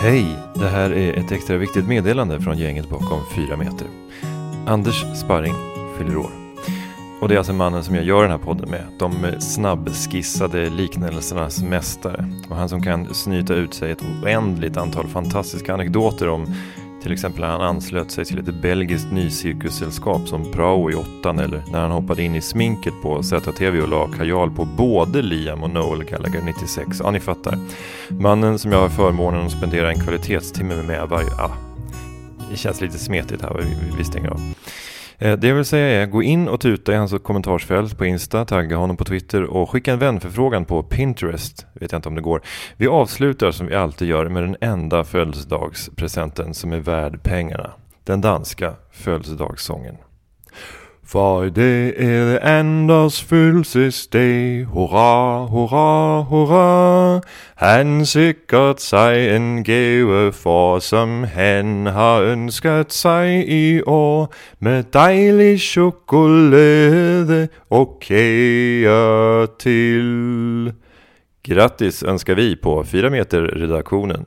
Hej! Det här är ett extra viktigt meddelande från gänget bakom 4 meter. Anders Sparring fyller år. Och det är alltså mannen som jag gör den här podden med. De snabbskissade liknelsernas mästare. Och han som kan snyta ut sig ett oändligt antal fantastiska anekdoter om till exempel när han anslöt sig till ett belgiskt nycirkussällskap som Prao i åttan eller när han hoppade in i sminket på ZTV och la kajal på både Liam och Noel Gallagher 96. Ja, ni fattar. Mannen som jag har förmånen att spendera en kvalitetstimme med varje... Ja, det känns lite smetigt här, vi, vi stänger av. Eh, det jag vill säga är, gå in och tuta i hans kommentarsfält på Insta, tagga honom på Twitter och skicka en vänförfrågan på Pinterest. Vet jag inte om det går. Vi avslutar som vi alltid gör med den enda födelsedagspresenten som är värd pengarna. Den danska födelsedagssången. För det är Anders födelsedag, hurra, hurra, hurra. Han sikkert sig en gave for, som han har önskat sig i år. Med dejlig choklad och kager till. Grattis önskar vi på 4 meter-redaktionen.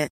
it.